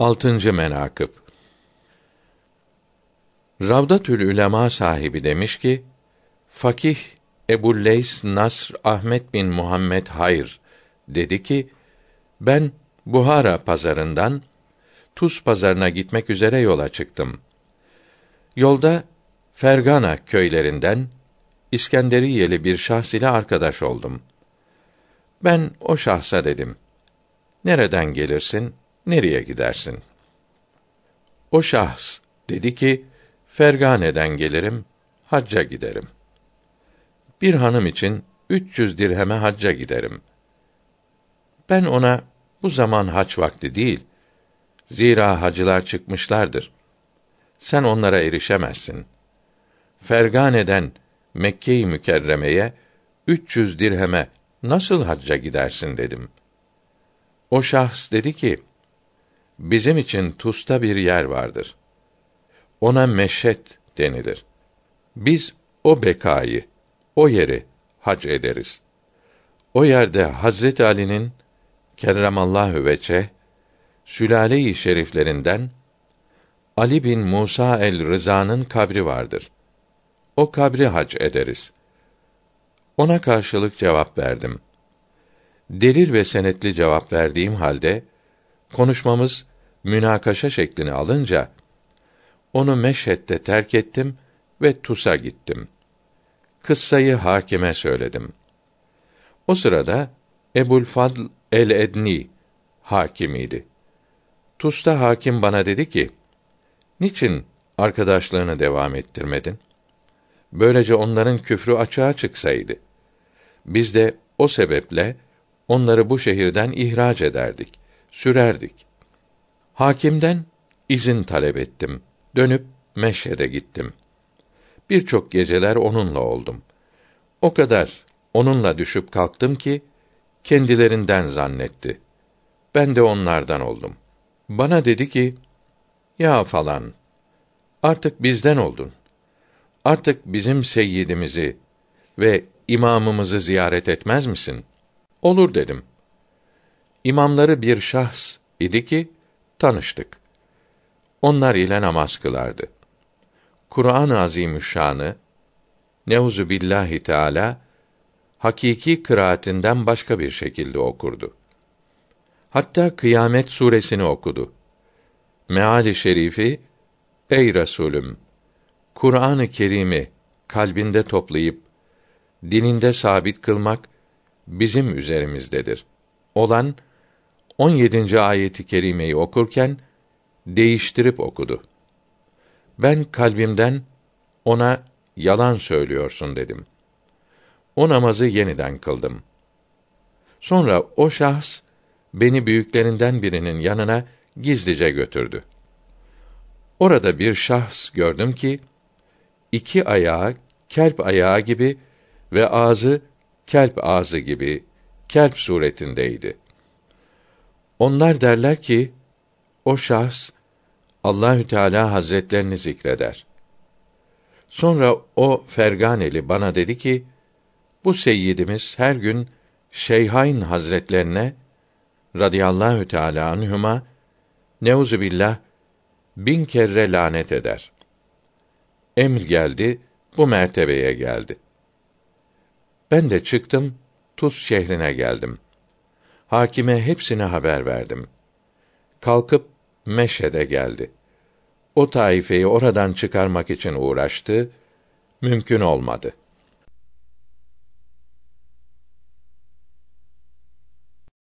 Altıncı menakıb Ravdatül Ülema sahibi demiş ki, Fakih Ebu Leys Nasr Ahmet bin Muhammed Hayr dedi ki, ben Buhara pazarından Tuz pazarına gitmek üzere yola çıktım. Yolda Fergana köylerinden İskenderiyeli bir şahs ile arkadaş oldum. Ben o şahsa dedim: Nereden gelirsin? Nereye gidersin? O şahs dedi ki: Fergane'den gelirim, hacca giderim. Bir hanım için 300 dirheme hacca giderim. Ben ona bu zaman haç vakti değil. Zira hacılar çıkmışlardır. Sen onlara erişemezsin. Fergane'den Mekke-i Mükerreme'ye 300 dirheme nasıl hacca gidersin dedim. O şahs dedi ki, bizim için Tus'ta bir yer vardır. Ona meşet denilir. Biz o bekayı, o yeri hac ederiz. O yerde Hazret Ali'nin kerremallahu veçe sülale-i şeriflerinden Ali bin Musa el Rıza'nın kabri vardır. O kabri hac ederiz. Ona karşılık cevap verdim. Delil ve senetli cevap verdiğim halde konuşmamız münakaşa şeklini alınca onu Meşhed'de terk ettim ve Tus'a gittim. Kıssayı hakime söyledim. O sırada Ebul Fadl el-Edni hakimiydi. Tus'ta hakim bana dedi ki: Niçin arkadaşlığını devam ettirmedin? Böylece onların küfrü açığa çıksaydı. Biz de o sebeple onları bu şehirden ihraç ederdik, sürerdik. Hakimden izin talep ettim. Dönüp Meşhed'e gittim. Birçok geceler onunla oldum. O kadar onunla düşüp kalktım ki kendilerinden zannetti. Ben de onlardan oldum. Bana dedi ki: "Ya falan, artık bizden oldun. Artık bizim seyyidimizi ve imamımızı ziyaret etmez misin?" Olur dedim. İmamları bir şahs idi ki tanıştık. Onlar ile namaz kılardı. Kur'an-ı Azimüşşan'ı Neuzu billahi Teala hakiki kıraatinden başka bir şekilde okurdu. Hatta Kıyamet suresini okudu. Meali şerifi Ey Resulüm Kur'an-ı Kerim'i kalbinde toplayıp dininde sabit kılmak bizim üzerimizdedir. Olan 17. ayeti kerimeyi okurken değiştirip okudu. Ben kalbimden ona yalan söylüyorsun dedim. O namazı yeniden kıldım. Sonra o şahs beni büyüklerinden birinin yanına gizlice götürdü. Orada bir şahs gördüm ki iki ayağı kelp ayağı gibi ve ağzı kelp ağzı gibi kelp suretindeydi. Onlar derler ki o şahs Allahü Teala Hazretlerini zikreder. Sonra o Ferganeli bana dedi ki, bu seyyidimiz her gün Şeyhain Hazretlerine radıyallahu teâlâ anhuma neuzu billah bin kere lanet eder. Emir geldi, bu mertebeye geldi. Ben de çıktım, Tuz şehrine geldim. Hakime hepsine haber verdim. Kalkıp Meşhed'e geldi. O taifeyi oradan çıkarmak için uğraştı, mümkün olmadı.